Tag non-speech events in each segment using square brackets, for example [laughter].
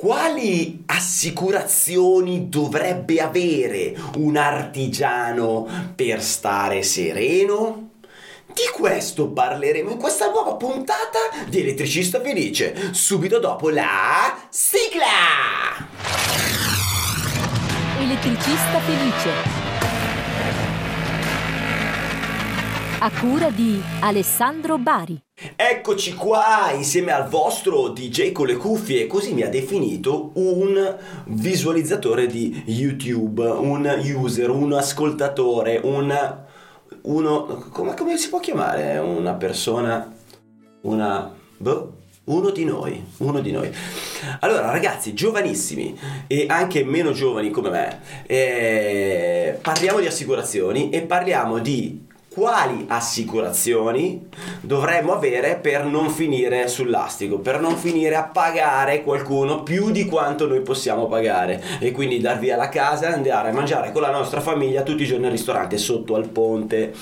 Quali assicurazioni dovrebbe avere un artigiano per stare sereno? Di questo parleremo in questa nuova puntata di Elettricista Felice, subito dopo la sigla! Elettricista Felice a cura di Alessandro Bari. Eccoci qua insieme al vostro DJ con le cuffie, così mi ha definito un visualizzatore di YouTube, un user, un ascoltatore, un uno come, come si può chiamare una persona una boh, uno di noi, uno di noi. Allora, ragazzi, giovanissimi e anche meno giovani come me, eh, parliamo di assicurazioni e parliamo di quali assicurazioni dovremmo avere per non finire sul lastico, per non finire a pagare qualcuno più di quanto noi possiamo pagare. E quindi dar via la casa e andare a mangiare con la nostra famiglia tutti i giorni al ristorante sotto al ponte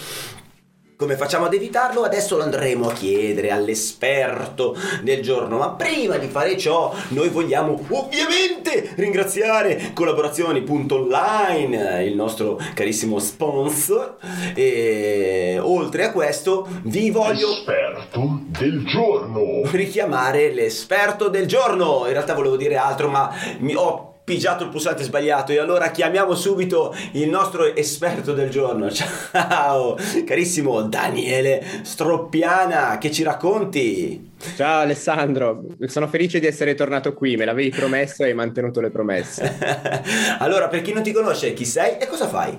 come facciamo ad evitarlo? Adesso lo andremo a chiedere all'esperto del giorno, ma prima di fare ciò noi vogliamo ovviamente ringraziare collaborazioni.online, il nostro carissimo sponsor e oltre a questo vi voglio esperto del giorno richiamare l'esperto del giorno. In realtà volevo dire altro, ma mi ho pigiato il pulsante sbagliato e allora chiamiamo subito il nostro esperto del giorno. [laughs] Ciao, carissimo Daniele Stroppiana, che ci racconti? Ciao Alessandro, sono felice di essere tornato qui, me l'avevi promesso e hai mantenuto le promesse. [laughs] allora, per chi non ti conosce, chi sei e cosa fai?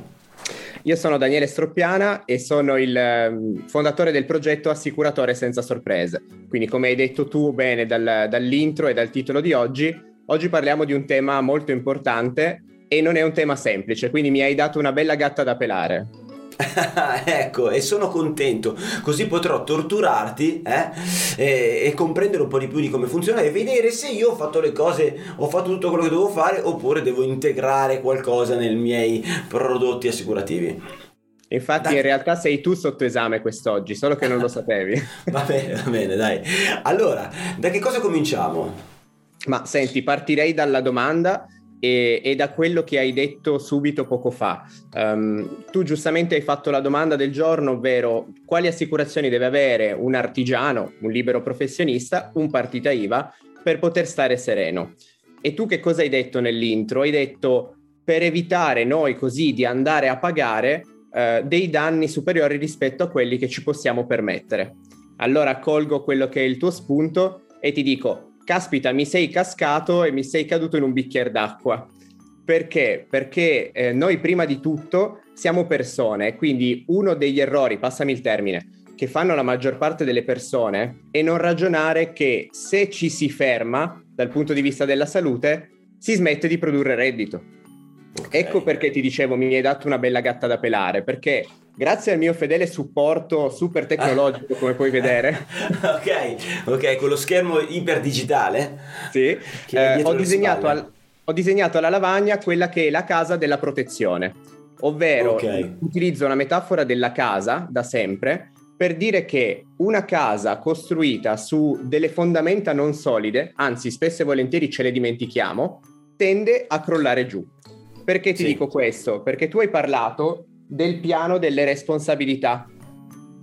Io sono Daniele Stroppiana e sono il ehm, fondatore del progetto Assicuratore senza sorprese. Quindi, come hai detto tu bene dal, dall'intro e dal titolo di oggi, Oggi parliamo di un tema molto importante e non è un tema semplice, quindi mi hai dato una bella gatta da pelare. [laughs] ecco, e sono contento, così potrò torturarti eh? e, e, comprendere un po' di più di come funziona e vedere se io ho fatto le cose, ho fatto tutto quello che dovevo fare oppure devo integrare qualcosa nei miei prodotti assicurativi. Infatti, dai. in realtà sei tu sotto esame quest'oggi, solo che non lo sapevi. [laughs] va bene, va bene, dai. Allora, da che cosa cominciamo? Ma senti, partirei dalla domanda e, e, da quello che hai detto subito poco fa. Um, tu giustamente hai fatto la domanda del giorno, ovvero quali assicurazioni deve avere un artigiano, un libero professionista, un partita IVA per poter stare sereno. E tu che cosa hai detto nell'intro? Hai detto per evitare noi così di andare a pagare uh, dei danni superiori rispetto a quelli che ci possiamo permettere. Allora colgo quello che è il tuo spunto e ti dico caspita, mi sei cascato e mi sei caduto in un bicchiere d'acqua. Perché? Perché eh, noi prima di tutto siamo persone, quindi uno degli errori, passami il termine, che fanno la maggior parte delle persone è non ragionare che se ci si ferma dal punto di vista della salute, si smette di produrre reddito. Okay. Ecco perché ti dicevo, mi hai dato una bella gatta da pelare, perché grazie al mio fedele supporto super tecnologico, [laughs] come puoi vedere. [laughs] ok, ok, con lo schermo iperdigitale. Sì, eh, ho, disegnato al, ho, disegnato alla lavagna quella che è la casa della protezione, ovvero okay. utilizzo una metafora della casa da sempre per dire che una casa costruita su delle fondamenta non solide, anzi spesso e volentieri ce le dimentichiamo, tende a crollare giù. Perché ti sì. dico questo? Perché tu hai parlato del piano delle responsabilità.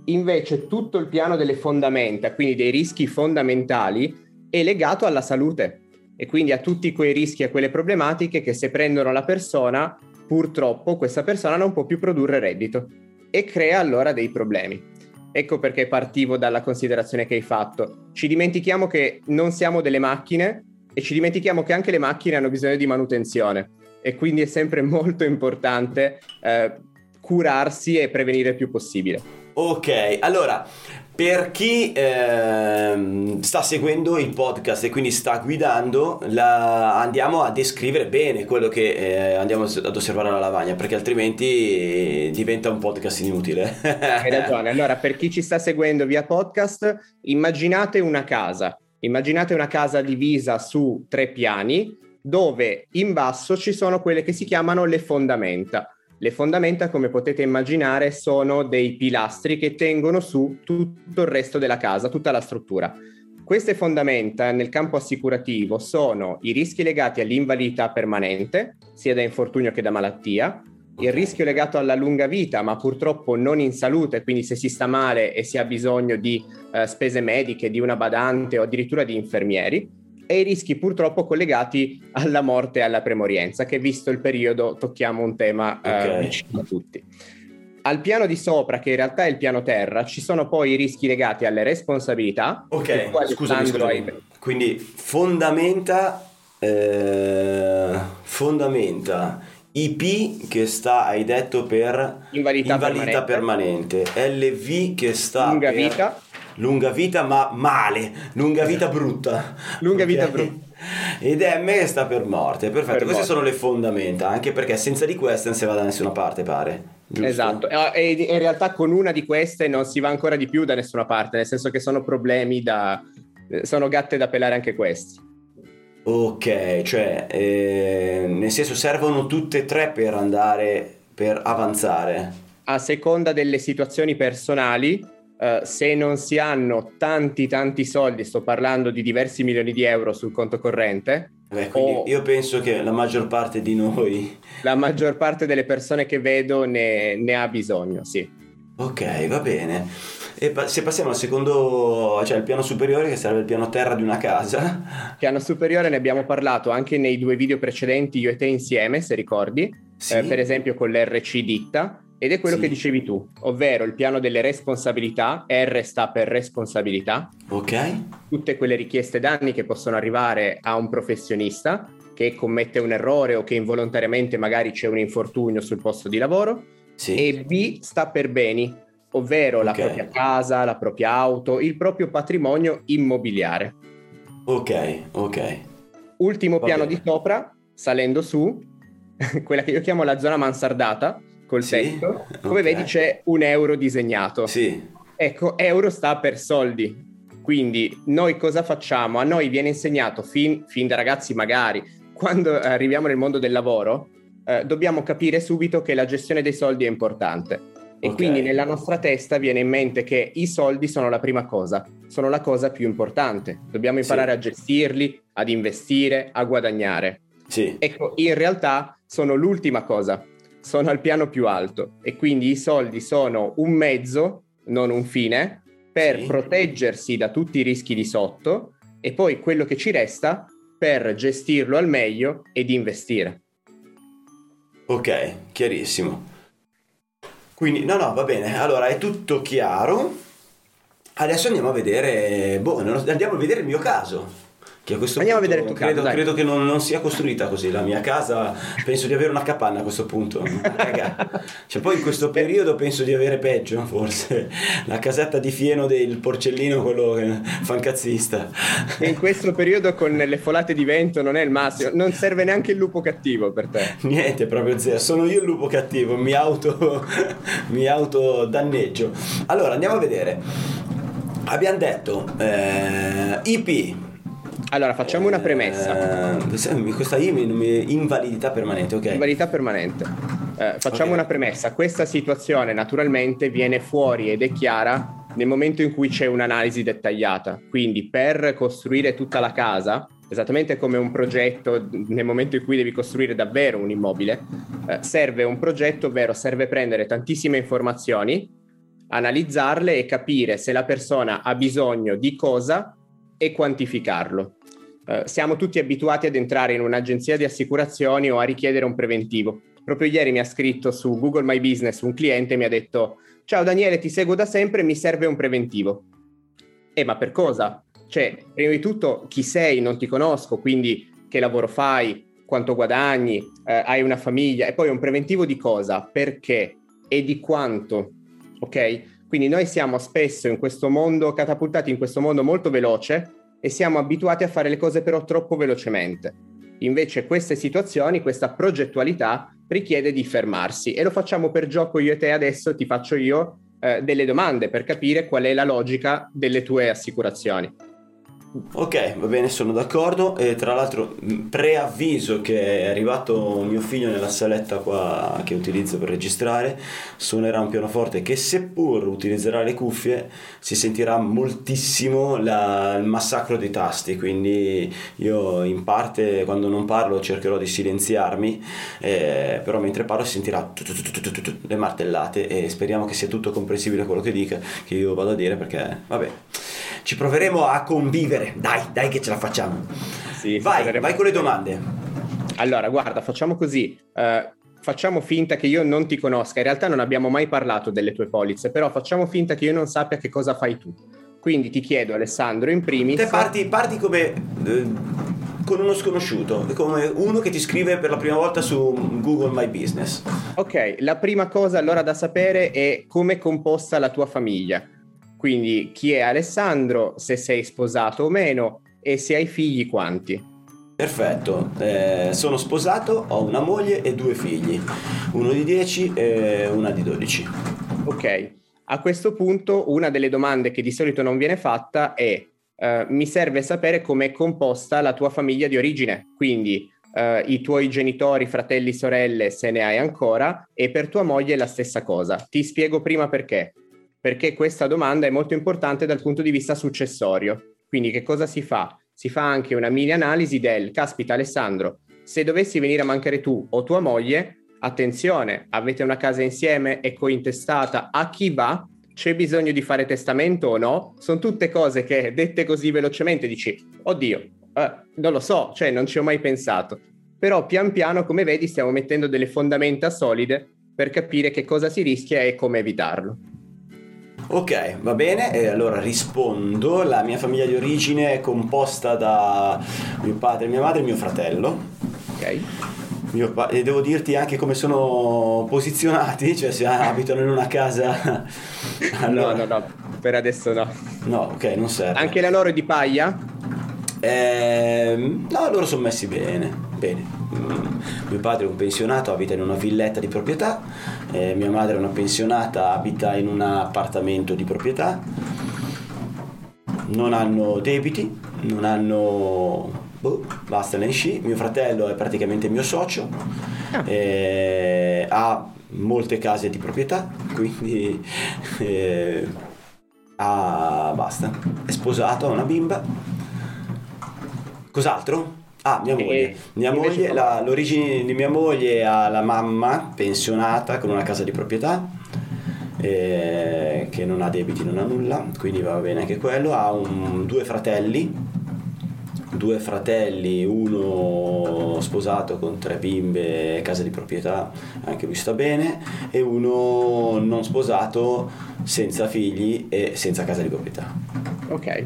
Invece tutto il piano delle fondamenta, quindi dei rischi fondamentali, è legato alla salute e quindi a tutti quei rischi e quelle problematiche che se prendono la persona, purtroppo questa persona non può più produrre reddito e crea allora dei problemi. Ecco perché partivo dalla considerazione che hai fatto. Ci dimentichiamo che non siamo delle macchine e ci dimentichiamo che anche le macchine hanno bisogno di manutenzione e quindi è sempre [laughs] molto importante eh, curarsi e prevenire il più possibile. Ok, allora per chi eh, sta seguendo il podcast e quindi sta guidando, la, andiamo a descrivere bene quello che eh, andiamo ad osservare alla lavagna, perché altrimenti diventa un podcast inutile. Hai ragione. [laughs] Allora, per chi ci sta seguendo via podcast, immaginate una casa. Immaginate una casa divisa su tre piani, dove in basso ci sono quelle che si chiamano le fondamenta. Le fondamenta, come potete immaginare, sono dei pilastri che tengono su tutto il resto della casa, tutta la struttura. Queste fondamenta nel campo assicurativo sono i rischi legati all'invalidità permanente, sia da infortunio che da malattia, il rischio legato alla lunga vita, ma purtroppo non in salute, quindi se si sta male e si ha bisogno di eh, spese mediche, di una badante o addirittura di infermieri, e i rischi purtroppo collegati alla morte e alla premorienza, che visto il periodo tocchiamo un tema eh, Ok. vicino a tutti. Al piano di sopra, che in realtà è il piano terra, ci sono poi i rischi legati alle responsabilità. Ok, scusami, scusami. hai- Quindi fondamenta, eh, fondamenta IP che sta, hai detto, per Invalidità permanente. LV che sta Lunga per vita. lunga vita ma male, lunga vita brutta. Lunga vita Ok? brutta. Ed M che sta per morte. Perfetto, Per queste morte. sono le fondamenta, anche perché senza di queste non si va da nessuna parte, pare. giusto? Esatto, e in realtà con una di queste non si va ancora di più da nessuna parte, nel senso che sono problemi da... sono gatte da pelare anche questi. Ok, cioè, eh, nel senso servono tutte e tre per andare, per avanzare. A seconda delle situazioni personali, eh, se non si hanno tanti tanti soldi, sto parlando di diversi milioni di euro sul conto corrente, Beh, o io penso che la maggior parte di noi... la maggior parte delle persone che vedo ne, ne ha bisogno, sì. Ok, va bene. E pa- se passiamo al secondo, cioè il piano superiore che sarebbe il piano terra di una casa. Piano superiore ne abbiamo parlato anche nei due video precedenti, io e te insieme, se ricordi, Sì. eh, per esempio con l'RC ditta, ed è quello Sì. che dicevi tu, ovvero il piano delle responsabilità, R sta per responsabilità, Ok? tutte quelle richieste danni che possono arrivare a un professionista che commette un errore o che involontariamente magari c'è un infortunio sul posto di lavoro, Sì. e B sta per beni, ovvero la Ok. propria casa, la propria auto, il proprio patrimonio immobiliare. Ok, ok. Ultimo Va piano bene. di sopra, salendo su, [laughs] quella che io chiamo la zona mansardata, col Sì, tetto, come ok. vedi c'è un euro disegnato. Sì. Ecco, euro sta per soldi. Quindi noi cosa facciamo? A noi viene insegnato fin, fin da ragazzi magari, quando arriviamo nel mondo del lavoro, eh, dobbiamo capire subito che la gestione dei soldi è importante. E Ok. quindi nella nostra testa viene in mente che i soldi sono la prima cosa, sono la cosa più importante. Dobbiamo imparare Sì. a gestirli, ad investire, a guadagnare. Sì. Ecco, in realtà sono l'ultima cosa, sono al piano più alto e quindi i soldi sono un mezzo, non un fine, per Sì. proteggersi da tutti i rischi di sotto e poi quello che ci resta per gestirlo al meglio ed investire. Ok, chiarissimo. Quindi, no, no, va bene. Allora, è tutto chiaro. Adesso andiamo a vedere, boh, andiamo a vedere il mio caso. Che a questo Andiamo a punto vedere il tuo credo, caso, credo che non, non sia costruita così la mia casa. Penso di avere una capanna a questo punto. [laughs] Cioè, poi in questo periodo penso di avere peggio, forse. La casetta di fieno del porcellino, quello che- fancazzista. In questo periodo con le folate di vento non è il massimo, non serve neanche il lupo cattivo per te. Niente, proprio zero. Sono io il lupo cattivo, mi auto, [laughs] mi auto danneggio. Allora, andiamo a vedere. Abbiamo detto eh, IP. Allora, facciamo una premessa. Eh, questa I invalidità permanente, ok? Invalidità permanente. Eh, facciamo Ok. una premessa. Questa situazione naturalmente viene fuori ed è chiara nel momento in cui c'è un'analisi dettagliata. Quindi per costruire tutta la casa, esattamente come un progetto, nel momento in cui devi costruire davvero un immobile, eh, serve un progetto, ovvero serve prendere tantissime informazioni, analizzarle e capire se la persona ha bisogno di cosa e quantificarlo. Eh, siamo tutti abituati ad entrare in un'agenzia di assicurazioni o a richiedere un preventivo. Proprio ieri mi ha scritto su Google My Business un cliente e mi ha detto Ciao Daniele, ti seguo da sempre, mi serve un preventivo. Eh, ma per cosa? Cioè, prima di tutto, chi sei? Non ti conosco, quindi che lavoro fai? Quanto guadagni? Eh, hai una famiglia? E poi un preventivo di cosa? Perché? E di quanto? Ok? Quindi noi siamo spesso in questo mondo, catapultati in questo mondo molto veloce e siamo abituati a fare le cose però troppo velocemente. Invece queste situazioni, questa progettualità richiede di fermarsi e lo facciamo per gioco io e te adesso ti faccio io eh, delle domande per capire qual è la logica delle tue assicurazioni. Ok, va bene, sono d'accordo. E tra l'altro mh, preavviso che è arrivato mio figlio nella saletta qua che utilizzo per registrare, suonerà un pianoforte che seppur utilizzerà le cuffie si sentirà moltissimo la- il massacro dei tasti, quindi io in parte quando non parlo cercherò di silenziarmi, eh, però mentre parlo si sentirà le martellate e speriamo che sia tutto comprensibile quello che dica, che io vado a dire perché vabbè. Ci proveremo a convivere. Dai, dai che ce la facciamo. Sì, vai, vai con le domande. Allora, guarda, facciamo così. eh, facciamo finta che io non ti conosca. In realtà non abbiamo mai parlato delle tue polizze, però facciamo finta che io non sappia che cosa fai tu. Quindi ti chiedo, Alessandro, in primis... Te parti, parti come eh, con uno sconosciuto, come uno che ti scrive per la prima volta su Google My Business. Ok, la prima cosa allora da sapere è come è composta la tua famiglia. Quindi chi è Alessandro, se sei sposato o meno e se hai figli quanti. Perfetto, eh, sono sposato, ho una moglie e due figli, uno di 10 e una di 12. Ok, a questo punto una delle domande che di solito non viene fatta è eh, mi serve sapere come è composta la tua famiglia di origine, quindi eh, i tuoi genitori, fratelli, sorelle, se ne hai ancora, e per tua moglie la stessa cosa. Ti spiego prima perché. Perché questa domanda è molto importante dal punto di vista successorio. Quindi che cosa si fa? Si fa anche una mini analisi del, caspita Alessandro, se dovessi venire a mancare tu o tua moglie, attenzione, avete una casa insieme, è cointestata, a chi va? C'è bisogno di fare testamento o no? Sono tutte cose che dette così velocemente dici, oddio, eh, non lo so, cioè non ci ho mai pensato. Però pian piano, come vedi, stiamo mettendo delle fondamenta solide per capire che cosa si rischia e come evitarlo. Ok, va bene, e allora rispondo. La mia famiglia di origine è composta da mio padre, mia madre e mio fratello. Ok? Mio pa- e devo dirti anche come sono posizionati, cioè se abitano in una casa... [laughs] No, no, no, per adesso no. No, ok, non serve. Anche la loro è di paglia? Ehm, no, loro sono messi bene, bene. Mm, mio padre è un pensionato, abita in una villetta di proprietà, eh, mia madre è una pensionata, abita in un appartamento di proprietà. Non hanno debiti, non hanno... Boh, basta ne sci. Mio fratello è praticamente mio socio, Ah. eh, ha molte case di proprietà, quindi... [laughs] eh, ha... basta. È sposato, ha una bimba. Cos'altro? Ah, mia moglie. Mia moglie, la- l'origine di mia moglie ha la mamma pensionata con una casa di proprietà eh, che non ha debiti, non ha nulla, quindi va bene anche quello. Ha un- due fratelli, due fratelli, uno sposato con tre bimbe, casa di proprietà, anche lui sta bene, e uno non sposato, senza figli e senza casa di proprietà. Ok.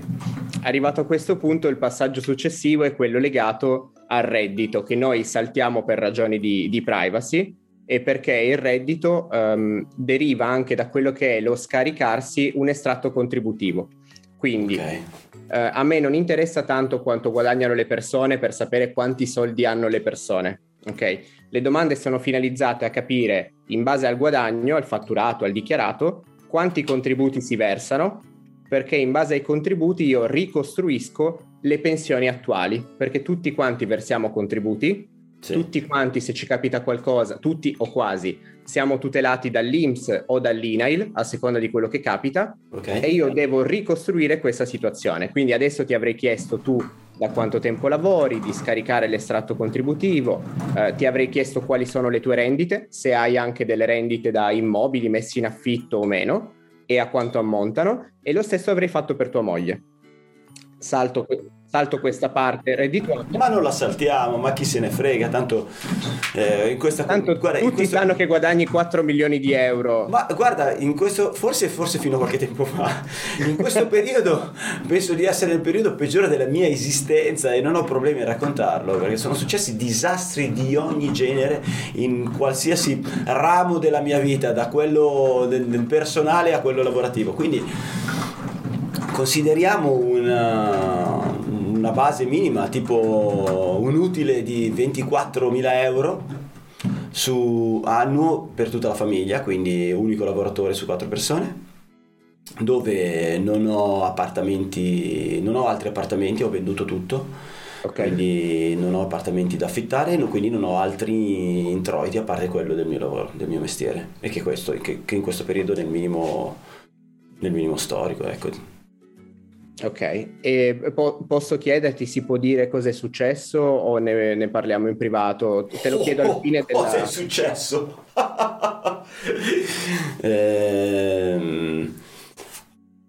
Arrivato a questo punto, il passaggio successivo è quello legato al reddito, che noi saltiamo per ragioni di, di privacy e perché il reddito ehm, deriva anche da quello che è lo scaricarsi un estratto contributivo. Quindi Ok. eh, a me non interessa tanto quanto guadagnano le persone per sapere quanti soldi hanno le persone. Ok? Le domande sono finalizzate a capire, in base al guadagno, al fatturato, al dichiarato, quanti contributi si versano, perché in base ai contributi io ricostruisco le pensioni attuali, perché tutti quanti versiamo contributi, Sì. tutti quanti se ci capita qualcosa, tutti o quasi, siamo tutelati dall'INPS o dall'INAIL, a seconda di quello che capita, Ok. e io devo ricostruire questa situazione. Quindi adesso ti avrei chiesto tu da quanto tempo lavori, di scaricare l'estratto contributivo, eh, ti avrei chiesto quali sono le tue rendite, se hai anche delle rendite da immobili messi in affitto o meno e a quanto ammontano e lo stesso avrei fatto per tua moglie. Salto, salto questa parte reddituale. Ma non la saltiamo, ma chi se ne frega, tanto eh, in questa Tanto guarda, tutti questo- sanno che guadagni 4 milioni di euro. Ma guarda, in questo, forse, forse fino a qualche tempo fa, in questo periodo penso di essere nel periodo peggiore della mia esistenza e non ho problemi a raccontarlo perché sono successi disastri di ogni genere in qualsiasi ramo della mia vita, da quello del, del personale a quello lavorativo. Quindi consideriamo una, una base minima, tipo un utile di 24.000 euro su annuo per tutta la famiglia, quindi unico lavoratore su quattro persone. dove non ho appartamenti, non ho altri appartamenti, ho venduto tutto. Ok. Quindi non ho appartamenti da affittare, quindi non ho altri introiti a parte quello del mio lavoro, del mio mestiere. E che questo, che, che in questo periodo è nel minimo, nel minimo storico, ecco. Ok, e po- posso chiederti, si può dire cosa è successo o ne, ne parliamo in privato? Te lo chiedo al fine Cosa della... è successo? [laughs] Ehm,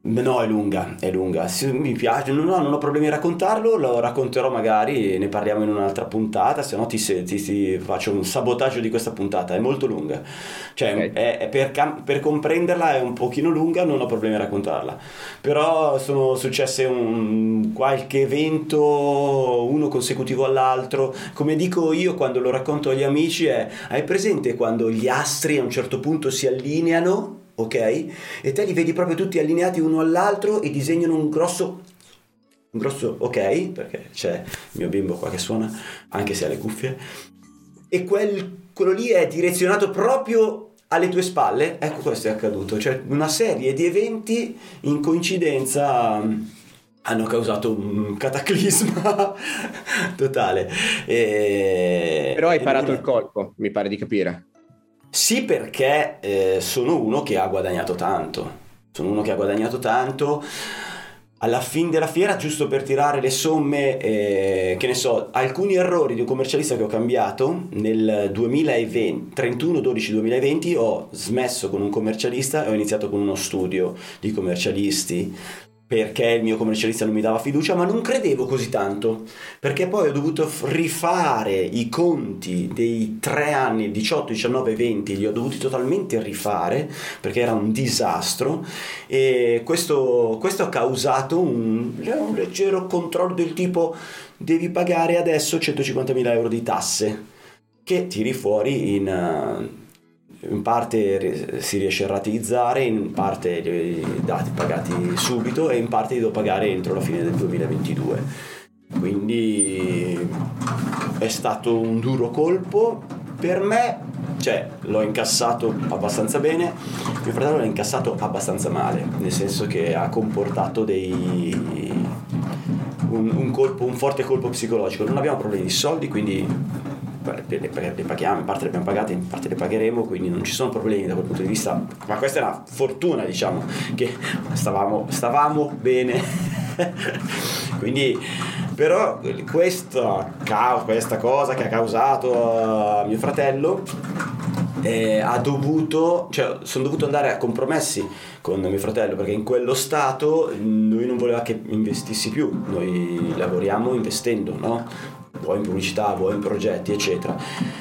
No, è lunga, è lunga. Sì, mi piace, non ho, non ho problemi a raccontarlo, lo racconterò magari, ne parliamo in un'altra puntata, se no ti, se- ti- ti faccio un sabotaggio di questa puntata, è molto lunga. Cioè, Ok. è- è per, per comprenderla è un pochino lunga, non ho problemi a raccontarla. Però sono successe un, qualche evento, uno consecutivo all'altro. Come dico io quando lo racconto agli amici è, hai presente quando gli astri a un certo punto si allineano? Ok? E te li vedi proprio tutti allineati uno all'altro e disegnano un grosso un grosso ok, perché c'è il mio bimbo qua che suona, anche se ha le cuffie, e quel, quello lì è direzionato proprio alle tue spalle, ecco questo è accaduto, cioè una serie di eventi in coincidenza mh, hanno causato un cataclisma [laughs] totale. E- Però hai parato il colpo, mi pare di capire. Sì, perché eh, sono uno che ha guadagnato tanto. Sono uno che ha guadagnato tanto. Alla fine della fiera, giusto per tirare le somme, eh, che ne so, alcuni errori di un commercialista che ho cambiato nel 2020, 31-12-2020 ho smesso con un commercialista e ho iniziato con uno studio di commercialisti perché il mio commercialista non mi dava fiducia, ma non credevo così tanto, perché poi ho dovuto rifare i conti dei tre anni, 18, 19, 20, li ho dovuti totalmente rifare, perché era un disastro, e questo, questo ha causato un, un leggero controllo del tipo devi pagare adesso 150.000 euro di tasse, che tiri fuori in... eh, in parte si riesce a rateizzare, in parte i dati pagati subito e in parte li devo pagare entro la fine del 2022. Quindi è stato un duro colpo per me, cioè l'ho incassato abbastanza bene, mio fratello l'ha incassato abbastanza male, nel senso che ha comportato dei un, un colpo, un forte colpo psicologico. Non abbiamo problemi di soldi, quindi le, paghiamo, in parte le abbiamo pagate, in parte le pagheremo, quindi non ci sono problemi da quel punto di vista. Ma questa è una fortuna, diciamo, che stavamo, stavamo bene. [laughs] quindi, però, questa, questa cosa che ha causato a mio fratello eh, ha dovuto, cioè sono dovuto andare a compromessi con mio fratello perché in quello stato lui non voleva che investissi più, noi lavoriamo investendo, no? Vuoi in pubblicità, vuoi in progetti, eccetera.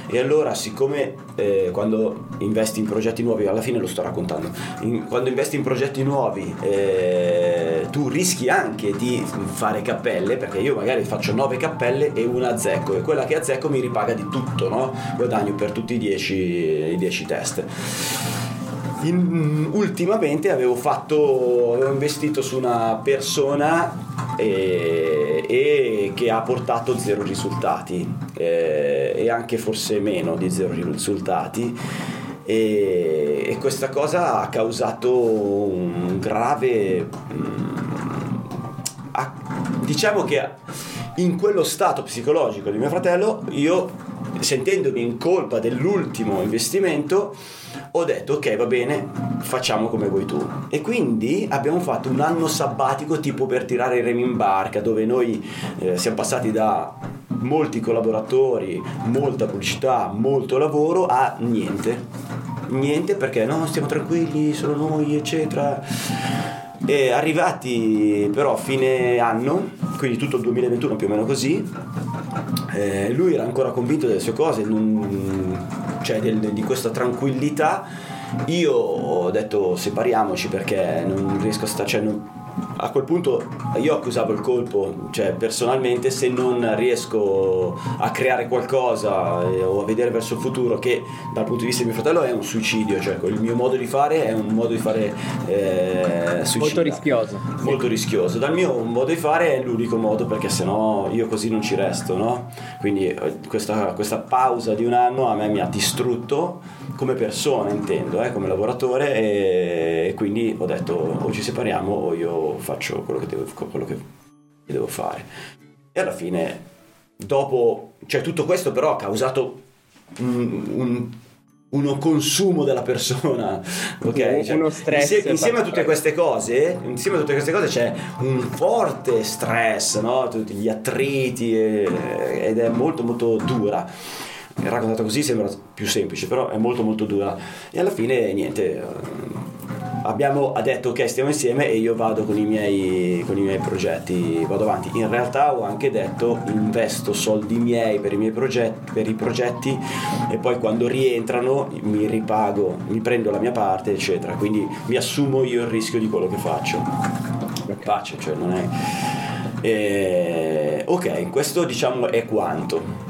E allora, siccome eh, quando investi in progetti nuovi, alla fine lo sto raccontando, in- quando investi in progetti nuovi eh, tu rischi anche di fare cappelle, perché io magari faccio 9 cappelle e una azzecco, e quella che azzecco mi ripaga di tutto, no? Guadagno per tutti i 10 i 10 test. In- ultimamente avevo fatto avevo investito su una persona e, e che ha portato zero risultati eh, e anche forse meno di zero risultati. E, e questa cosa ha causato un grave mm, diciamo che in quello stato psicologico di mio fratello io sentendomi in colpa dell'ultimo investimento ho detto ok va bene facciamo come vuoi tu. E quindi abbiamo fatto un anno sabbatico tipo per tirare i remi in barca dove noi eh, siamo passati da molti collaboratori molta pubblicità molto lavoro a niente. Niente perché no stiamo tranquilli solo noi eccetera. E arrivati però a fine anno quindi tutto il 2021 più o meno così eh, lui era ancora convinto delle sue cose, non- cioè del- di questa tranquillità. Io ho detto separiamoci perché non riesco a stare, cioè non- a quel punto io accusavo il colpo, cioè personalmente se non riesco a creare qualcosa eh, o a vedere verso il futuro che dal punto di vista di mio fratello è un suicidio, cioè il mio modo di fare è un modo di fare eh, molto rischioso. Molto rischioso. Dal mio modo di fare è l'unico modo perché sennò io così non ci resto, no? Quindi eh, questa, questa pausa di un anno a me mi ha distrutto come persona intendo, eh, come lavoratore e, quindi ho detto o ci separiamo o io faccio quello che devo, quello che devo fare. E alla fine, dopo, cioè tutto questo però ha causato un, un uno consumo della persona, [laughs] ok? Cioè, uno stress. Insieme, insieme a tutte queste cose, insieme a tutte queste cose c'è un forte stress, no? Tutti gli attriti e, ed è molto molto dura raccontata così sembra più semplice, però è molto molto dura. E alla fine niente, eh, abbiamo detto ok stiamo insieme e io vado con i, miei, con i miei progetti, vado avanti. In realtà ho anche detto investo soldi miei per i miei progetti, per i progetti e poi quando rientrano mi ripago, mi prendo la mia parte eccetera. Quindi mi assumo io il rischio di quello che faccio. Pace, cioè non è... E... Ok, questo diciamo è quanto.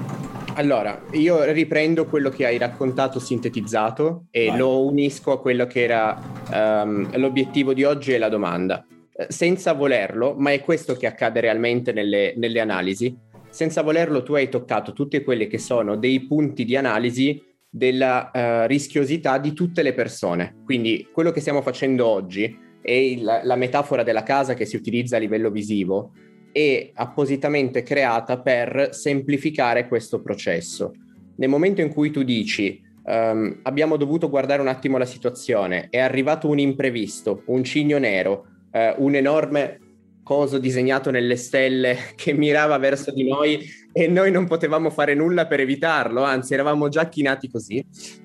Allora, io riprendo quello che hai raccontato sintetizzato e Vai. lo unisco a quello che era um, l'obiettivo di oggi e la domanda. Eh, senza volerlo, ma è questo che accade realmente nelle, nelle analisi, senza volerlo tu hai toccato tutti quelli che sono dei punti di analisi della uh, rischiosità di tutte le persone. Quindi quello che stiamo facendo oggi è il, la metafora della casa che si utilizza a livello visivo è appositamente creata per semplificare questo processo. Nel momento in cui tu dici um, abbiamo dovuto guardare un attimo la situazione, è arrivato un imprevisto, un cigno nero, uh, un enorme coso disegnato nelle stelle [laughs] che mirava verso di noi e noi non potevamo fare nulla per evitarlo, anzi eravamo già chinati così.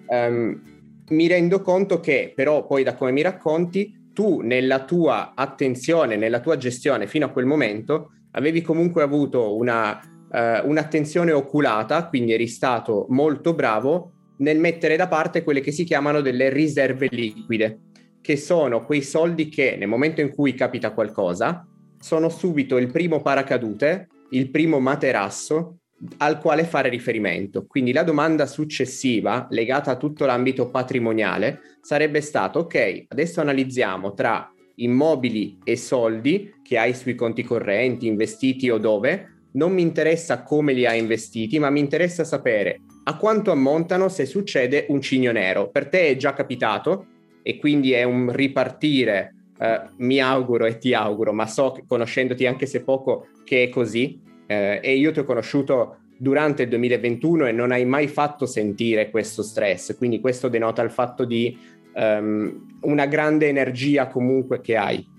Um, mi rendo conto che però poi da come mi racconti tu nella tua attenzione, nella tua gestione fino a quel momento avevi comunque avuto una, uh, un'attenzione oculata, quindi eri stato molto bravo nel mettere da parte quelle che si chiamano delle riserve liquide, che sono quei soldi che nel momento in cui capita qualcosa sono subito il primo paracadute, il primo materasso al quale fare riferimento. Quindi la domanda successiva, legata a tutto l'ambito patrimoniale, sarebbe stata, ok, adesso analizziamo tra immobili e soldi che hai sui conti correnti, investiti o dove, non mi interessa come li hai investiti, ma mi interessa sapere a quanto ammontano se succede un cigno nero. Per te è già capitato e quindi è un ripartire, eh, mi auguro e ti auguro, ma so, conoscendoti anche se poco, che è così eh, e io ti ho conosciuto durante il 2021 e non hai mai fatto sentire questo stress, quindi questo denota il fatto di um, una grande energia comunque che hai.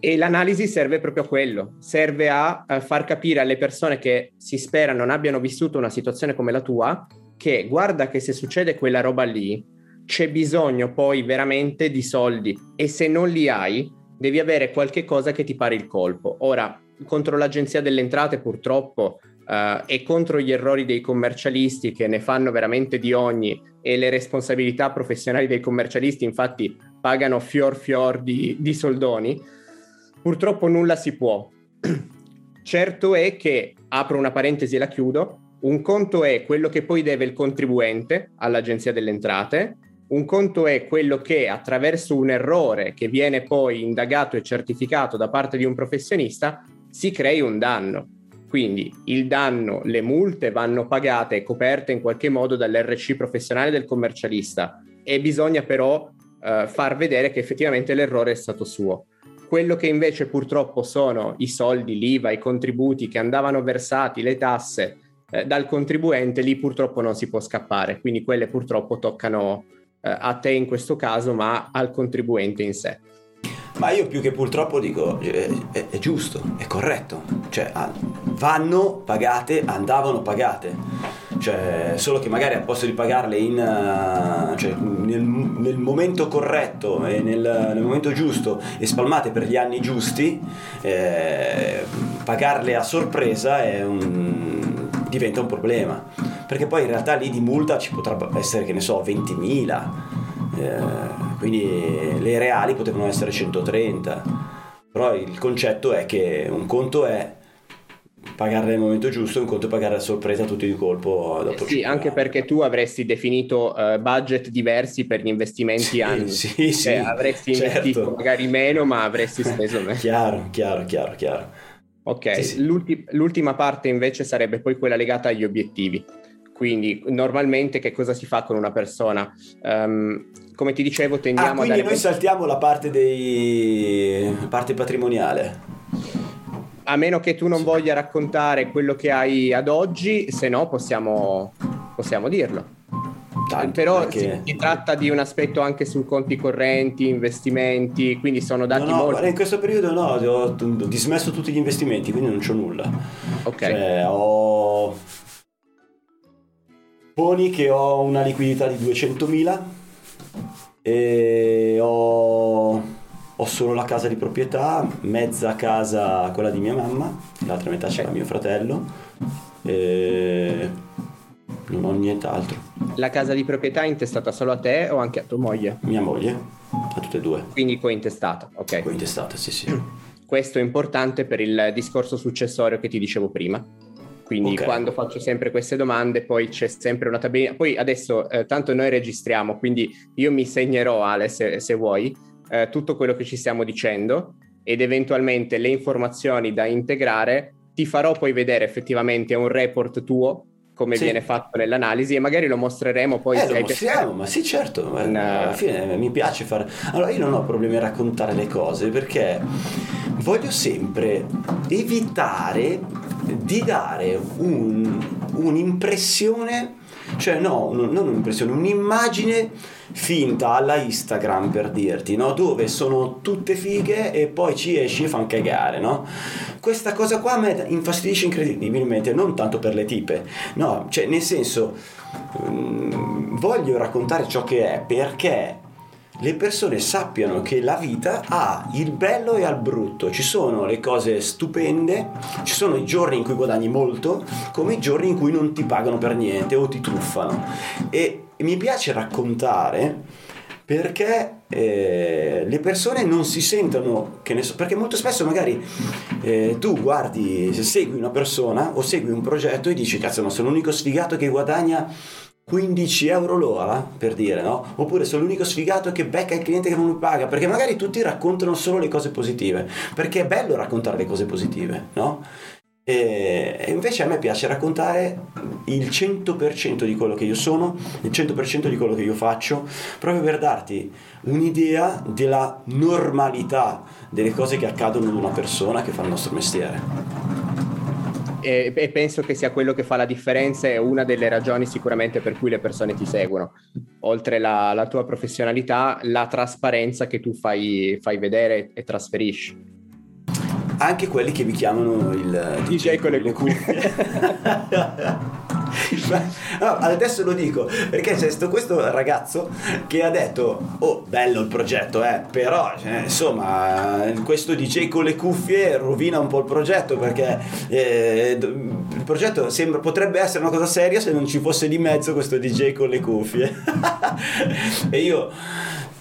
E l'analisi serve proprio a quello, serve a, a far capire alle persone che si spera non abbiano vissuto una situazione come la tua, che guarda che se succede quella roba lì, c'è bisogno poi veramente di soldi e se non li hai, devi avere qualche cosa che ti pari il colpo. Ora, contro l'agenzia delle entrate purtroppo uh, e contro gli errori dei commercialisti che ne fanno veramente di ogni e le responsabilità professionali dei commercialisti infatti pagano fior fior di, di soldoni, purtroppo nulla si può. [clears throat] certo è che, apro una parentesi e la chiudo, un conto è quello che poi deve il contribuente all'agenzia delle entrate, un conto è quello che attraverso un errore che viene poi indagato e certificato da parte di un professionista si crei un danno. Quindi il danno, le multe vanno pagate e coperte in qualche modo dall'RC professionale del commercialista e bisogna però eh, far vedere che effettivamente l'errore è stato suo. Quello che invece purtroppo sono i soldi, l'IVA, i contributi che andavano versati, le tasse eh, dal contribuente, lì purtroppo non si può scappare, quindi quelle purtroppo toccano eh, a te in questo caso, ma al contribuente in sé. Ma io più che purtroppo dico, è, è, è giusto, è corretto, cioè vanno pagate, andavano pagate. Cioè, solo che magari al posto di pagarle in, uh, cioè, nel, nel, momento corretto e nel, nel, momento giusto e spalmate per gli anni giusti, eh, pagarle a sorpresa un, diventa un problema. Perché poi in realtà lì di multa ci potrebbe essere, che ne so, 20.000 eh, quindi le reali potevano essere 130 Però il concetto è che un conto è pagare nel momento giusto, un conto è pagare a sorpresa tutti di colpo dopo Eh sì, anche anni. perché tu avresti definito eh, budget diversi per gli investimenti Sì, anni. sì, Cioè, sì, avresti certo. investito magari meno, ma avresti speso [laughs] meno. Chiaro, chiaro, chiaro, chiaro. Ok, Sì, sì. l'ulti- l'ultima parte invece sarebbe poi quella legata agli obiettivi. Quindi normalmente che cosa si fa con una persona? Ehm, come ti dicevo, tendiamo Ah, a quindi noi saltiamo la parte dei parte patrimoniale. A meno che tu non voglia raccontare quello che hai ad oggi, se no possiamo, possiamo dirlo. Tanto, Però perché- si, si tratta di un aspetto anche su conti correnti, investimenti, quindi sono dati No, no, molto... in questo periodo no, ho, ho dismesso tutti gli investimenti, quindi non c'ho nulla. Ok, Cioè, ho poni che ho una liquidità di 200.000 e ho, ho solo la casa di proprietà, mezza casa quella di mia mamma, l'altra metà c'era mio fratello e non ho nient'altro. la casa di proprietà è intestata solo a te o anche a tua moglie? Mia moglie, a tutte e due, Quindi cointestata, ok. poi intestate, sì sì. Questo è importante per il discorso successorio che ti dicevo prima. Quindi Ok. quando faccio sempre queste domande, poi c'è sempre una tabellina. Poi adesso, eh, tanto noi registriamo, quindi io mi segnerò, Ale, se, se vuoi, eh, tutto quello che ci stiamo dicendo ed eventualmente le informazioni da integrare. Ti farò poi vedere effettivamente un report tuo, come Sì. viene fatto nell'analisi, e magari lo mostreremo poi Eh, lo mostriamo, ma sì, certo. eh, In, eh, Alla fine mi piace fare. Allora, io non ho problemi a raccontare le cose perché voglio sempre evitare di dare un- un'impressione, cioè no, non un'impressione, un'immagine finta alla Instagram per dirti, no? Dove sono tutte fighe e poi ci esci e fan cagare, no? Questa cosa qua me infastidisce incredibilmente, non tanto per le tipe, no, cioè nel senso mm, voglio raccontare ciò che è perché le persone sappiano che la vita ha il bello e il brutto, ci sono le cose stupende, ci sono i giorni in cui guadagni molto, come i giorni in cui non ti pagano per niente o ti truffano. E mi piace raccontare perché eh, le persone non si sentono che ne so, perché molto spesso magari eh, tu guardi, se segui una persona o segui un progetto e dici cazzo ma sono l'unico sfigato che guadagna 15 euro l'ora per dire no? oppure sono l'unico sfigato che becca il cliente che non mi paga perché magari tutti raccontano solo le cose positive perché è bello raccontare le cose positive no? E invece a me piace raccontare il 100% di quello che io sono, il 100% di quello che io faccio, proprio per darti un'idea della normalità delle cose che accadono ad una persona che fa il nostro mestiere. E, e penso che sia quello che fa la differenza e una delle ragioni sicuramente per cui le persone ti seguono. Oltre la, la tua professionalità, la trasparenza che tu fai, fai vedere e trasferisci. Anche quelli che vi chiamano il DJ con le Ma- [laughs] [laughs] [laughs] no, adesso lo dico perché c'è sto, questo ragazzo che ha detto oh bello il progetto eh però cioè, insomma questo DJ con le cuffie rovina un po' il progetto perché eh, il progetto sembra, potrebbe essere una cosa seria se non ci fosse di mezzo questo DJ con le cuffie. [laughs] E io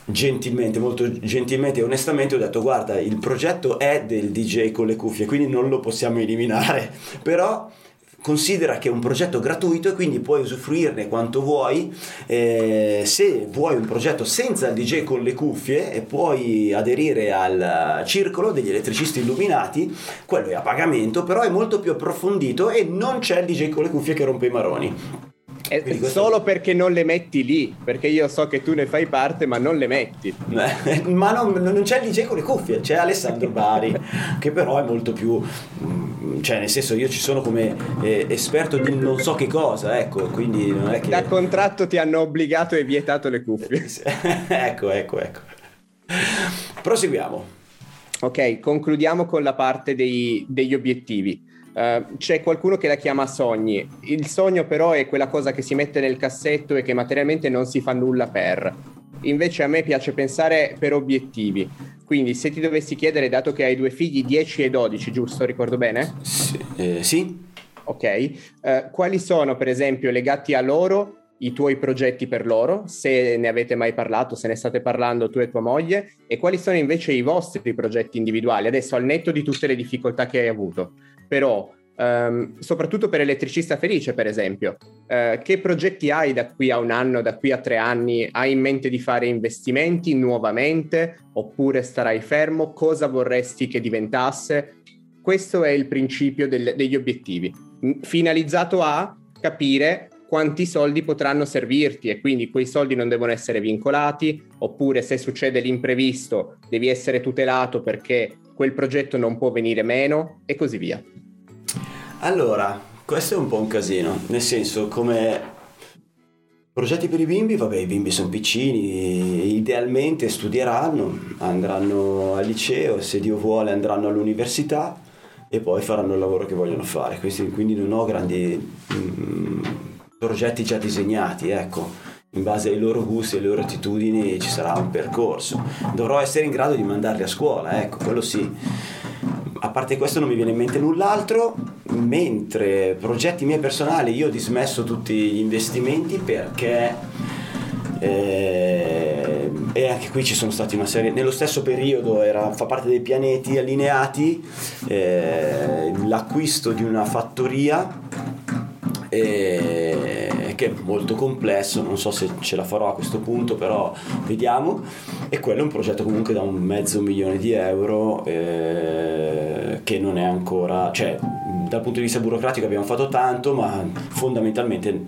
gentilmente, molto gentilmente e onestamente ho detto guarda il progetto è del DJ con le cuffie quindi non lo possiamo eliminare. [laughs] Però considera che è un progetto gratuito e quindi puoi usufruirne quanto vuoi Eh, se vuoi un progetto senza il DJ con le cuffie e puoi aderire al circolo degli elettricisti illuminati quello è a pagamento però è molto più approfondito e non c'è il DJ con le cuffie che rompe i maroni questo- solo perché non le metti lì, perché io so che tu ne fai parte, ma non le metti. [laughs] ma non, non c'è il DJ con le cuffie, c'è Alessandro Bari, [laughs] che però è molto più, cioè nel senso io ci sono come eh, esperto di non so che cosa, ecco, quindi non è che... Da contratto ti hanno obbligato e vietato le cuffie. [laughs] ecco, ecco, ecco. Proseguiamo. Ok, concludiamo con la parte dei- degli obiettivi. Eh, c'è qualcuno che la chiama sogni. Il sogno però è quella cosa che si mette nel cassetto e che materialmente non si fa nulla per. Invece a me piace pensare per obiettivi. Quindi se ti dovessi chiedere, dato che hai due figli 10 e 12, giusto? Ricordo bene? Sì, eh, sì? Ok. Eh, quali sono per esempio legati a loro i tuoi progetti per loro, se ne avete mai parlato, se ne state parlando tu e tua moglie, e quali sono invece i vostri progetti individuali, adesso al netto di tutte le difficoltà che hai avuto. Però Um, soprattutto per elettricista felice, per esempio. Uh, che progetti hai da qui a un anno, da qui a tre anni? Hai in mente di fare investimenti nuovamente oppure starai fermo? Cosa vorresti che diventasse? Questo è il principio del, degli obiettivi, finalizzato a capire quanti soldi potranno servirti e quindi quei soldi non devono essere vincolati, oppure se succede l'imprevisto devi essere tutelato perché quel progetto non può venire meno e così via. Allora, questo è un po' un casino, nel senso come progetti per i bimbi, vabbè i bimbi sono piccini, idealmente studieranno, andranno al liceo, se Dio vuole andranno all'università e poi faranno il lavoro che vogliono fare, quindi non ho grandi mm, progetti già disegnati, ecco. In base ai loro gusti e alle loro attitudini ci sarà un percorso. Dovrò essere in grado di mandarli a scuola, ecco, quello sì a parte questo non mi viene in mente null'altro, mentre progetti miei personali io ho dismesso tutti gli investimenti perché eh, e anche qui ci sono stati una serie nello stesso periodo era, fa parte dei pianeti allineati eh, l'acquisto di una fattoria eh, che è molto complesso, non so se ce la farò a questo punto, però vediamo. E quello è un progetto comunque da un mezzo milione di euro eh, che non è ancora, cioè dal punto di vista burocratico abbiamo fatto tanto, ma fondamentalmente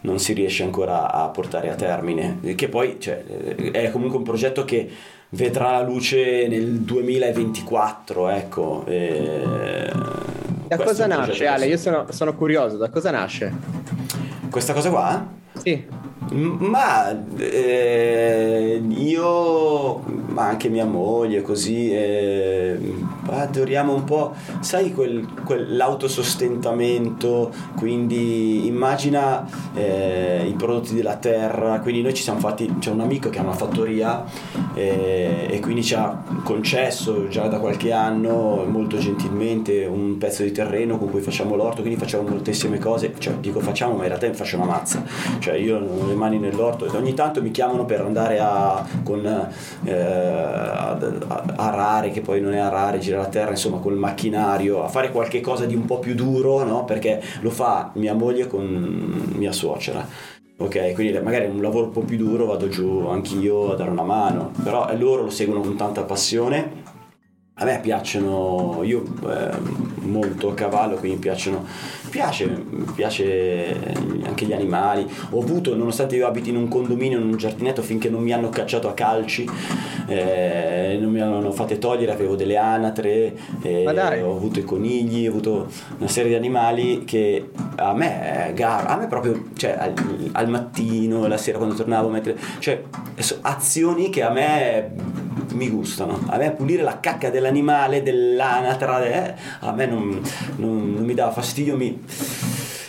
non si riesce ancora a portare a termine, che poi cioè, è comunque un progetto che vedrà la luce nel 2024, ecco. E da cosa nasce, Ale? Io sono, sono curioso, da cosa nasce? Questa cosa qua? Sì. Ma eh, io, ma anche mia moglie, così, eh, adoriamo un po', sai, quel, quell'autosostentamento, quindi immagina eh, i prodotti della terra, quindi noi ci siamo fatti, c'è un amico che ha una fattoria eh, e quindi ci ha concesso già da qualche anno molto gentilmente un pezzo di terreno con cui facciamo l'orto, quindi facciamo moltissime cose, cioè dico facciamo ma in realtà mi faccio una mazza, cioè io non le mani nell'orto e ogni tanto mi chiamano per andare a, con, eh, a, a arare, che poi non è arare, girare la terra, insomma col macchinario, a fare qualche cosa di un po' più duro, no? perché lo fa mia moglie con mia suocera. Ok, quindi magari un lavoro un po' più duro vado giù anch'io a dare una mano, però loro lo seguono con tanta passione a me piacciono, io eh, molto a cavallo, quindi piacciono, piace, piace anche gli animali. Ho avuto, nonostante io abiti in un condominio, in un giardinetto, finché non mi hanno cacciato a calci, eh, non mi hanno fatte togliere, avevo delle anatre, eh, ho avuto i conigli, ho avuto una serie di animali che a me, a me proprio, cioè al, al mattino, la sera quando tornavo, mentre, cioè azioni che a me mi gustano. A me pulire la cacca dell'animale, dell'anatra, eh, a me non, non, non, mi dava fastidio, mi,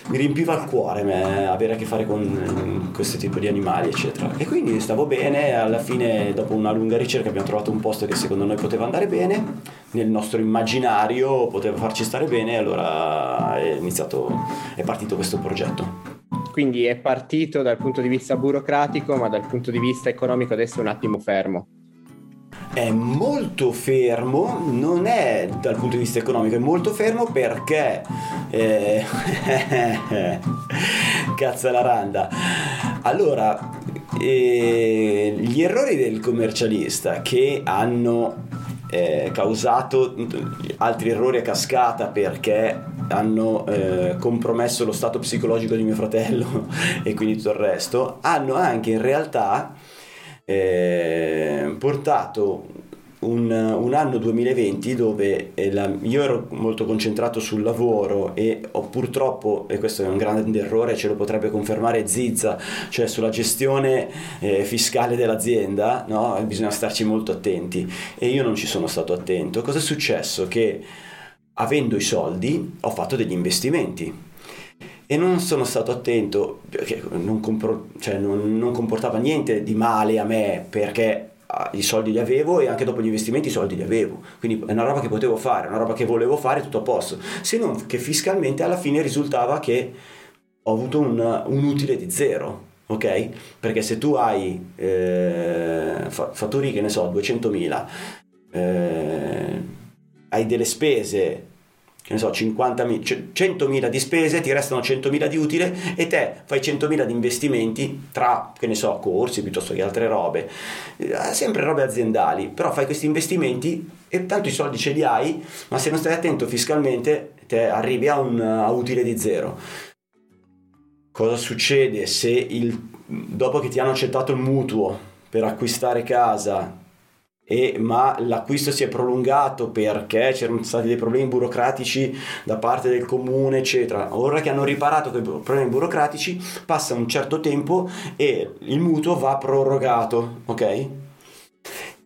mi riempiva il cuore me, avere a che fare con questo tipo di animali, eccetera. E quindi stavo bene, alla fine, dopo una lunga ricerca, abbiamo trovato un posto che secondo noi poteva andare bene, nel nostro immaginario poteva farci stare bene, e allora è iniziato, è partito questo progetto. Quindi è partito dal punto di vista burocratico, ma dal punto di vista economico adesso è un attimo fermo è molto fermo, non è dal punto di vista economico, è molto fermo perché... Eh, [laughs] cazzo la randa. Allora, eh, gli errori del commercialista che hanno eh, causato altri errori a cascata perché hanno eh, compromesso lo stato psicologico di mio fratello [laughs] e quindi tutto il resto, hanno anche in realtà eh, portato un, un, anno 2020 dove eh, la, io ero molto concentrato sul lavoro e ho purtroppo, e questo è un grande errore, ce lo potrebbe confermare Zizza, cioè sulla gestione eh, fiscale dell'azienda, no? bisogna starci molto attenti e io non ci sono stato attento. Cosa è successo? Che avendo i soldi ho fatto degli investimenti e non sono stato attento perché non, compro, cioè non, non comportava niente di male a me perché ah, i soldi li avevo e anche dopo gli investimenti i soldi li avevo quindi è una roba che potevo fare, una roba che volevo fare tutto a posto se non che fiscalmente alla fine risultava che ho avuto un, un utile di zero, ok? Perché se tu hai eh, fa- fatturi che ne so 200.000, eh, hai delle spese che ne so, 50.000, 100.000 di spese, ti restano 100.000 di utile e te fai 100.000 di investimenti tra, che ne so, corsi piuttosto che altre robe, eh, sempre robe aziendali, però fai questi investimenti e tanto i soldi ce li hai, ma se non stai attento fiscalmente te arrivi a un a utile di zero. Cosa succede se il, dopo che ti hanno accettato il mutuo per acquistare casa e, ma l'acquisto si è prolungato perché c'erano stati dei problemi burocratici da parte del comune, eccetera. Ora che hanno riparato quei problemi burocratici, passa un certo tempo e il mutuo va prorogato, ok?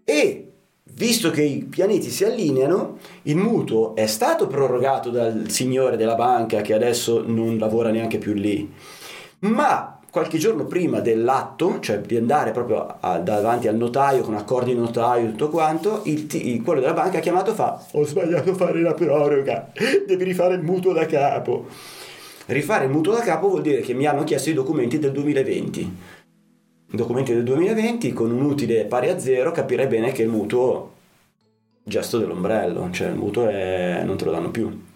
E visto che i pianeti si allineano, il mutuo è stato prorogato dal signore della banca che adesso non lavora neanche più lì, ma qualche giorno prima dell'atto, cioè di andare proprio a, davanti al notaio con accordi di notaio tutto quanto, il, il, quello della banca ha chiamato e fa ho sbagliato a fare la proroga, devi rifare il mutuo da capo. Rifare il mutuo da capo vuol dire che mi hanno chiesto i documenti del 2020. I documenti del 2020 con un utile pari a zero capirei bene che il mutuo gesto dell'ombrello, cioè il mutuo è, non te lo danno più.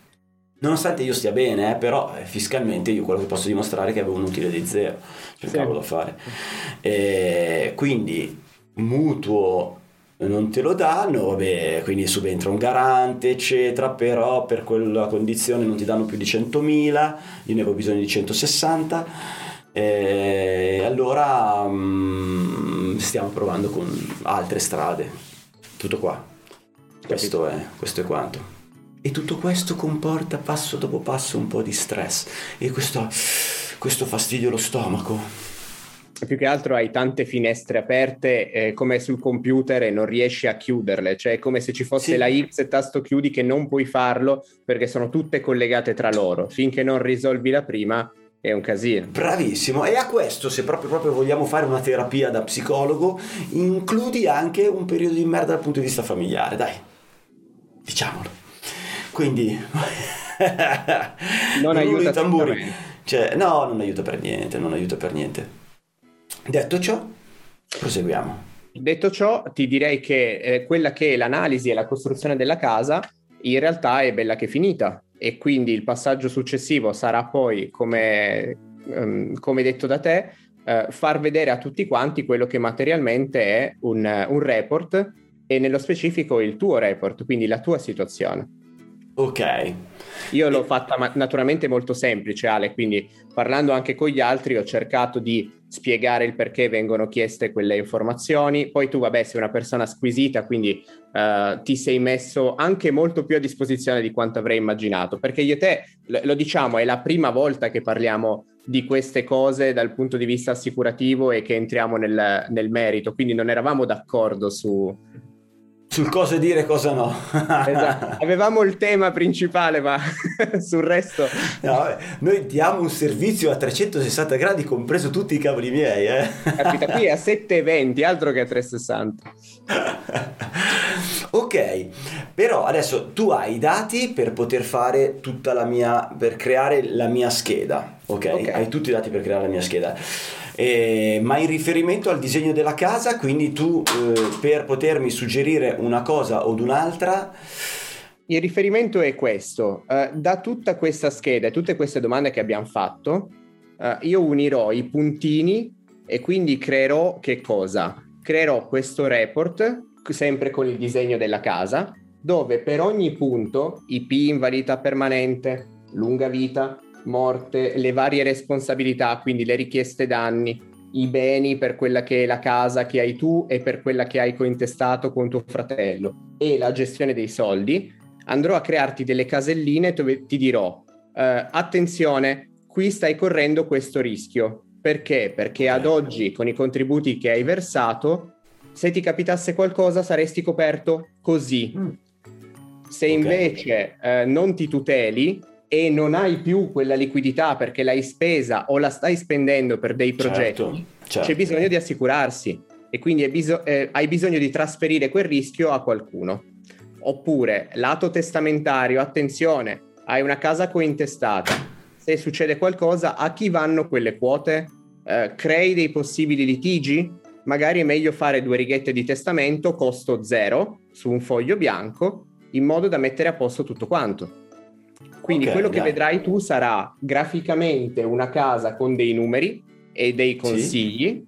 Nonostante io stia bene, eh, però eh, fiscalmente io quello che posso dimostrare è che avevo un utile di zero, c'è sì. cavolo da fare. E quindi mutuo non te lo danno, vabbè, quindi subentra un garante, eccetera, però per quella condizione non ti danno più di 100.000, io ne avevo bisogno di 160, e allora um, stiamo provando con altre strade. Tutto qua. Questo è, questo è quanto. E tutto questo comporta passo dopo passo un po' di stress e questo, questo fastidio allo stomaco. Più che altro hai tante finestre aperte eh, come sul computer e non riesci a chiuderle, cioè è come se ci fosse sì. la X e tasto chiudi che non puoi farlo perché sono tutte collegate tra loro. Finché non risolvi la prima è un casino. Bravissimo, e a questo, se proprio, proprio, vogliamo fare una terapia da psicologo, includi anche un periodo di merda dal punto di vista familiare, dai, diciamolo. Quindi... [laughs] non [laughs] aiuta tamburi. Cioè, no, non aiuta per niente, non aiuta per niente. Detto ciò, proseguiamo. Detto ciò, ti direi che eh, quella che è l'analisi e la costruzione della casa in realtà è bella che finita e quindi il passaggio successivo sarà poi, come, um, come detto da te, uh, far vedere a tutti quanti quello che materialmente è un, un report e nello specifico il tuo report, quindi la tua situazione. Ok. Io l'ho fatta ma- naturalmente molto semplice, Ale, quindi parlando anche con gli altri ho cercato di spiegare il perché vengono chieste quelle informazioni. Poi tu, vabbè, sei una persona squisita, quindi uh, ti sei messo anche molto più a disposizione di quanto avrei immaginato, perché io e te, lo diciamo, è la prima volta che parliamo di queste cose dal punto di vista assicurativo e che entriamo nel, nel merito, quindi non eravamo d'accordo su, sul cosa dire e cosa no. esatto. Avevamo il tema principale, ma [laughs] sul resto... No, noi diamo un servizio a 360 gradi, compreso tutti i cavoli miei. Eh? Capita, qui è a 720, altro che a 360. ok, però adesso tu hai i dati per poter fare tutta la mia... per creare la mia scheda, ok? okay. Hai tutti i dati per creare la mia scheda eh, ma in riferimento al disegno della casa, quindi tu eh, per potermi suggerire una cosa o un'altra... Il riferimento è questo, uh, da tutta questa scheda e tutte queste domande che abbiamo fatto, uh, io unirò i puntini e quindi creerò che cosa? Creerò questo report, sempre con il disegno della casa, dove per ogni punto, IP invalidità permanente, lunga vita, morte, le varie responsabilità, quindi le richieste danni, i beni per quella che è la casa che hai tu e per quella che hai cointestato con tuo fratello e la gestione dei soldi, andrò a crearti delle caselline dove ti dirò eh, attenzione, qui stai correndo questo rischio. Perché? Perché ad oggi con i contributi che hai versato, se ti capitasse qualcosa saresti coperto così. Mm. Se invece eh, non ti tuteli, e non hai più quella liquidità perché l'hai spesa o la stai spendendo per dei progetti, certo, certo. c'è bisogno di assicurarsi e quindi bis- eh, hai bisogno di trasferire quel rischio a qualcuno. Oppure, lato testamentario, attenzione, hai una casa cointestata. Se se succede qualcosa, a chi vanno quelle quote? Eh, crei dei possibili litigi? Magari è meglio fare due righette di testamento, costo zero, su un foglio bianco, in modo da mettere a posto tutto quanto. Quindi Ok, quello che dai. vedrai tu sarà graficamente una casa con dei numeri e dei consigli.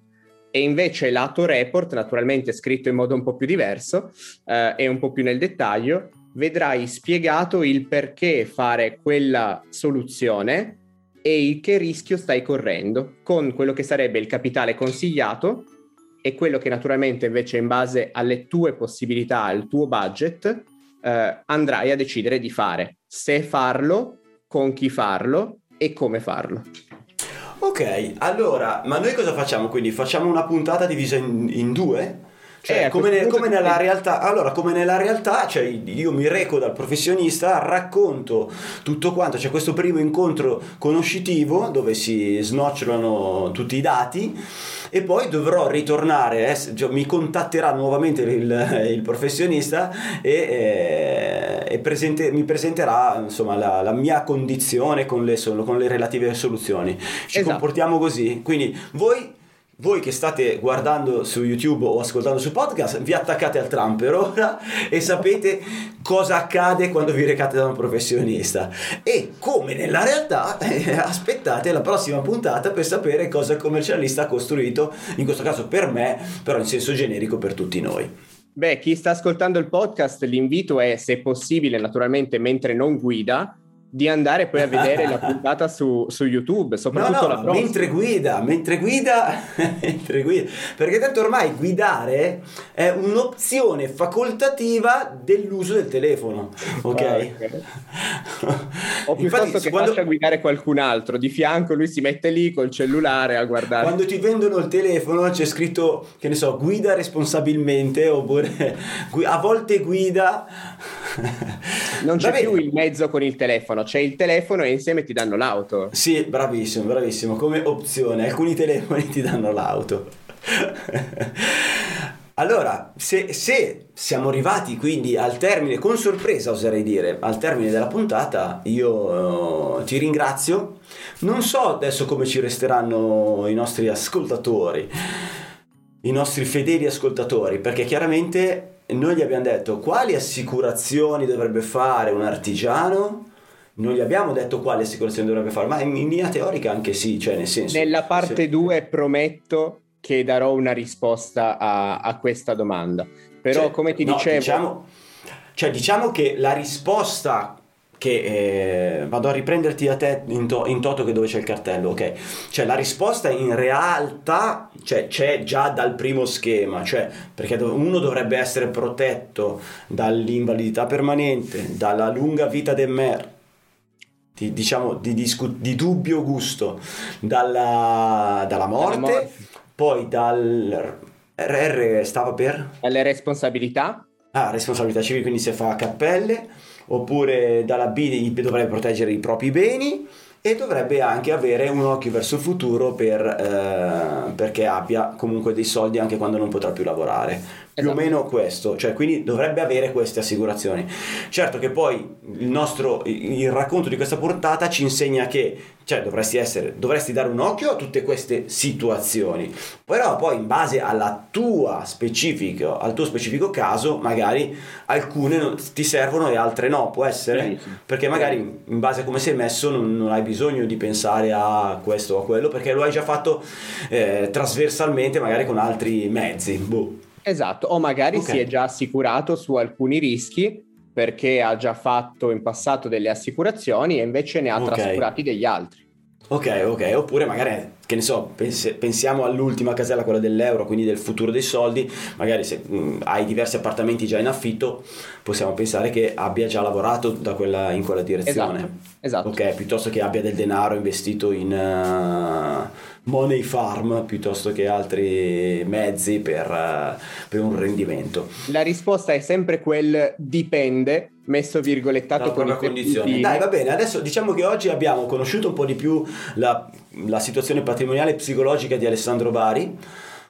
E invece lato report, naturalmente scritto in modo un po' più diverso eh, e un po' più nel dettaglio, vedrai spiegato il perché fare quella soluzione e il che rischio stai correndo, con quello che sarebbe il capitale consigliato e quello che naturalmente invece in base alle tue possibilità, al tuo budget, eh, andrai a decidere di fare. Se farlo, con chi farlo e come farlo. Ok, allora, ma noi cosa facciamo quindi? Facciamo una puntata divisa in, in due? Cioè, Eh, come, ne- come nella ti- realtà, allora, come nella realtà, cioè, io mi reco dal professionista, racconto tutto quanto, c'è questo primo incontro conoscitivo dove si snocciolano tutti i dati e poi dovrò ritornare, eh, cioè, mi contatterà nuovamente il, [laughs] il professionista e, eh, e presente- mi presenterà insomma la, la mia condizione con le, con le relative soluzioni. Ci Esatto. comportiamo così, quindi voi voi che state guardando su YouTube o ascoltando su podcast, vi attaccate al tram per ora [laughs] e sapete cosa accade quando vi recate da un professionista. E come nella realtà, eh, aspettate la prossima puntata per sapere cosa il commercialista ha costruito, in questo caso per me, però in senso generico per tutti noi. Beh, chi sta ascoltando il podcast, l'invito è, se possibile, naturalmente mentre non guida, di andare poi a vedere la [laughs] puntata su, su YouTube, No, soprattutto no, la ma prossima. mentre guida, mentre guida, [laughs] mentre guida, perché tanto ormai guidare è un'opzione facoltativa dell'uso del telefono, ok? Ah, [laughs] O piuttosto che quando, faccia guidare qualcun altro, di fianco lui si mette lì col cellulare a guardare. quando ti vendono il telefono c'è scritto, che ne so, guida responsabilmente oppure a volte guida... Non c'è più il mezzo con il telefono, c'è il telefono e insieme ti danno l'auto. Sì, bravissimo, bravissimo, come opzione, alcuni telefoni ti danno l'auto. [laughs] Allora, se, se siamo arrivati quindi al termine, con sorpresa oserei dire, al termine della puntata, io eh, ti ringrazio. Non so adesso come ci resteranno i nostri ascoltatori, i nostri fedeli ascoltatori, perché chiaramente noi gli abbiamo detto quali assicurazioni dovrebbe fare un artigiano. Non gli abbiamo detto quali assicurazioni dovrebbe fare, ma in linea teorica anche sì, cioè nel senso... Nella parte se- 2 prometto che darò una risposta a, a questa domanda. Però, Cioè, come ti no, dicevo, Diciamo, cioè, diciamo che la risposta che eh, vado a riprenderti a te in, to- in toto che dove c'è il cartello, ok? Cioè la risposta in realtà cioè, c'è già dal primo schema, cioè perché uno dovrebbe essere protetto dall'invalidità permanente, dalla lunga vita del MER, di, diciamo di, discu- di dubbio gusto, dalla, dalla morte, morte. poi dal RR stava per alle responsabilità, Ah, responsabilità civile, quindi se fa a cappelle, oppure dalla B dovrebbe proteggere i propri beni e dovrebbe anche avere un occhio verso il futuro per, eh, perché abbia comunque dei soldi anche quando non potrà più lavorare. Più Esatto. o meno questo, cioè quindi dovrebbe avere queste assicurazioni. Certo che poi il nostro il racconto di questa portata ci insegna che cioè dovresti essere dovresti dare un occhio a tutte queste situazioni. Però poi in base alla tua specifico al tuo specifico caso, magari alcune non- ti servono e altre no, può essere? Bravissimo. Perché magari in base a come sei messo non, non hai bisogno di pensare a questo o a quello perché lo hai già fatto eh, trasversalmente magari con altri mezzi. Boh. esatto, o magari Ok. si è già assicurato su alcuni rischi perché ha già fatto in passato delle assicurazioni e invece ne ha Ok. trascurati degli altri. Ok, ok, oppure magari, che ne so, pens- pensiamo all'ultima casella, quella dell'euro, quindi del futuro dei soldi, magari se mh, hai diversi appartamenti già in affitto, possiamo pensare che abbia già lavorato da quella, in quella direzione. Esatto, esatto. Ok, piuttosto che abbia del denaro investito in eh, money farm, piuttosto che altri mezzi per, eh, per un rendimento. La risposta è sempre quel dipende, messo virgolettato con propria i condizione. puntini. Dai, va bene. Adesso diciamo che oggi abbiamo conosciuto un po' di più la, la situazione patrimoniale e psicologica di Alessandro Bari,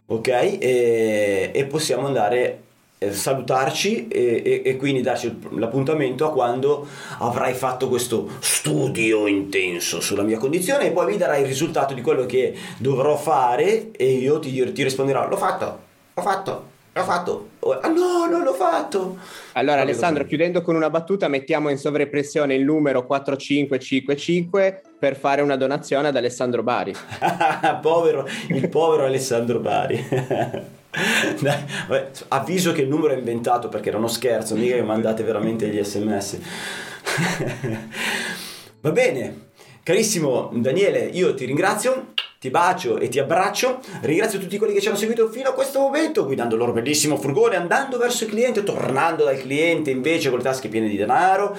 ok? E, e possiamo andare salutarci e, e, e, quindi darci l'appuntamento a quando avrai fatto questo studio intenso sulla mia condizione e poi mi darai il risultato di quello che dovrò fare e io ti, ti risponderò l'ho fatto, l'ho fatto, l'ho fatto. Ah no, non l'ho fatto. Allora Alessandro, chiudendo con una battuta, mettiamo in sovrappressione il numero 4555 per fare una donazione ad Alessandro Bari. [laughs] povero, il povero Alessandro Bari. [laughs] Dai, vabbè, avviso che il numero è inventato perché era uno scherzo, mica che mandate veramente gli sms. Va bene, carissimo Daniele, io ti ringrazio, ti bacio e ti abbraccio. Ringrazio tutti quelli che ci hanno seguito fino a questo momento, guidando il loro bellissimo furgone, andando verso il cliente, tornando dal cliente invece con le tasche piene di denaro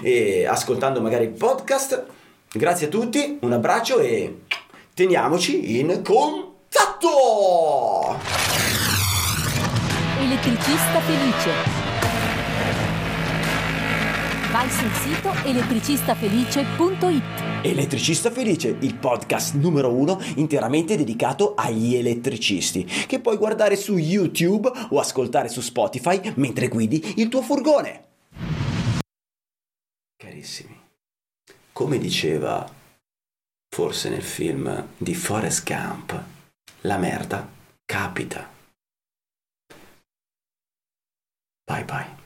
e ascoltando magari il podcast. Grazie a tutti, un abbraccio e teniamoci in contatto! Elettricista felice. Vai sul sito elettricistafelice.it. Elettricista Felice, il podcast numero uno interamente dedicato agli elettricisti, che puoi guardare su YouTube o ascoltare su Spotify mentre guidi il tuo furgone. Carissimi, come diceva forse nel film di Forrest Gump, la merda capita. Bye bye.